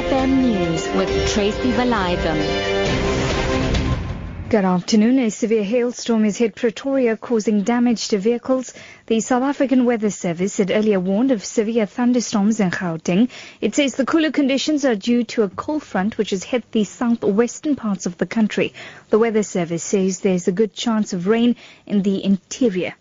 FM News with Tracy Valaydham. Good afternoon. A severe hailstorm has hit Pretoria, causing damage to vehicles. The South African Weather Service had earlier warned of severe thunderstorms in Gauteng. It says the cooler conditions are due to a cold front which has hit the southwestern parts of the country. The Weather Service says there's a good chance of rain in the interior.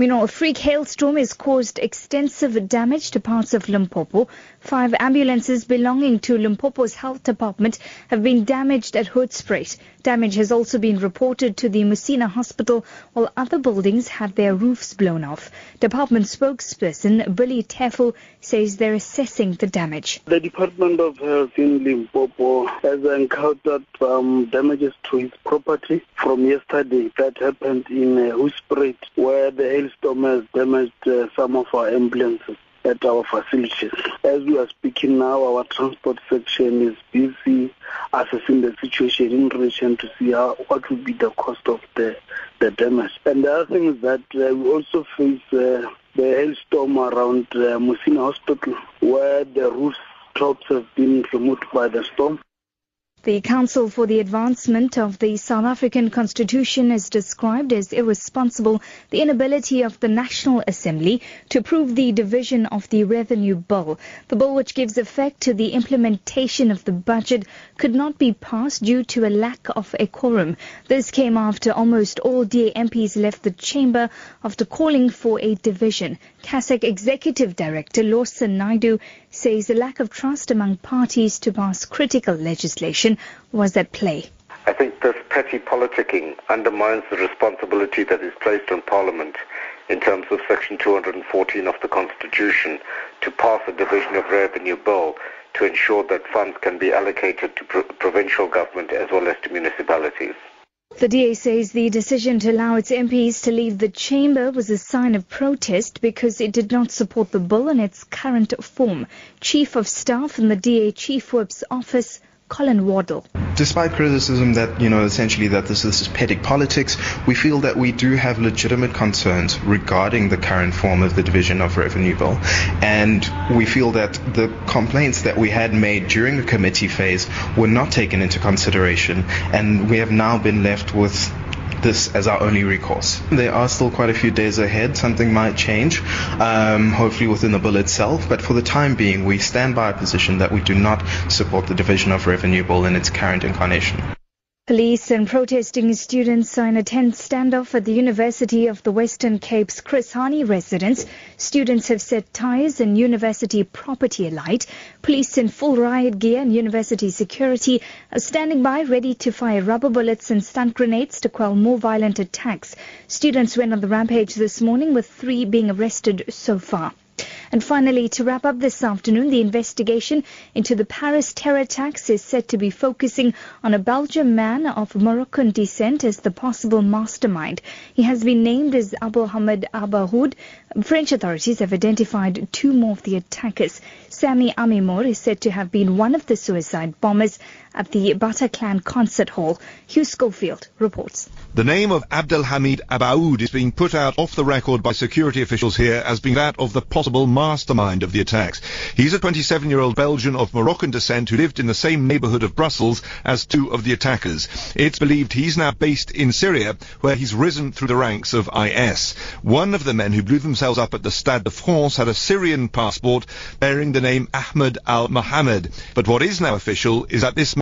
Meanwhile, a freak hailstorm has caused extensive damage to parts of Limpopo. Five ambulances belonging to Limpopo's health department have been damaged at Hoedspruit. Damage has also been reported to the Musina hospital, while other buildings had their roofs blown off. Department spokesperson Billy Tefo says they're assessing the damage. The Department of Health in Limpopo has encountered um, damages to its property from yesterday that happened in uh, Hoedspruit, where the hailstorm has damaged uh, some of our ambulances at our facilities. As we are speaking now, our transport section is busy assessing the situation in relation to see how what would be the cost of the the damage. And the other thing is that uh, we also face uh, the hailstorm around uh, Musina Hospital, where the roof tops have been removed by the storm. The Council for the Advancement of the South African Constitution has described as irresponsible the inability of the National Assembly to approve the division of the Revenue Bill. The bill, which gives effect to the implementation of the budget, could not be passed due to a lack of a quorum. This came after almost all DA MPs left the chamber after calling for a division. CASAC Executive Director Lawson Naidoo says the lack of trust among parties to pass critical legislation was at play. I think this petty politicking undermines the responsibility that is placed on Parliament in terms of Section 214 of the Constitution to pass a division of revenue bill to ensure that funds can be allocated to pro- provincial government as well as to municipalities. The DA says the decision to allow its MPs to leave the chamber was a sign of protest because it did not support the bill in its current form. Chief of Staff in the DA Chief Whip's office, Colin Waddle. Despite criticism that, you know, essentially that this, this is petty politics, we feel that we do have legitimate concerns regarding the current form of the division of revenue bill. And we feel that the complaints that we had made during the committee phase were not taken into consideration. And we have now been left with this as our only recourse. There are still quite a few days ahead. Something might change, um, hopefully within the bill itself. But for the time being, we stand by a position that we do not support the division of revenue bill in its current incarnation. Police and protesting students in a tense standoff at the University of the Western Cape's Chris Hani residence. Students have set tires and university property alight. Police in full riot gear and university security are standing by ready to fire rubber bullets and stun grenades to quell more violent attacks. Students went on the rampage this morning with three being arrested so far. And finally, to wrap up this afternoon, the investigation into the Paris terror attacks is said to be focusing on a Belgian man of Moroccan descent as the possible mastermind. He has been named as Abu Hamid Abaoud. French authorities have identified two more of the attackers. Sami Amimour is said to have been one of the suicide bombers at the Bataclan concert hall. Hugh Schofield reports. The name of Abdelhamid Abaoud is being put out off the record by security officials here as being that of the possible mastermind of the attacks. He's a 27-year-old Belgian of Moroccan descent who lived in the same neighborhood of Brussels as two of the attackers. It's believed he's now based in Syria, where he's risen through the ranks of IS. One of the men who blew themselves up at the Stade de France had a Syrian passport bearing the name Ahmed al-Mohammed. But what is now official is that this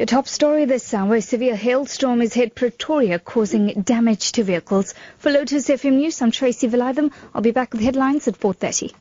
the top story this hour, a severe hailstorm has hit Pretoria, causing damage to vehicles. For Lotus FM News, I'm Tracy Valaydham. I'll be back with headlines at 4.30.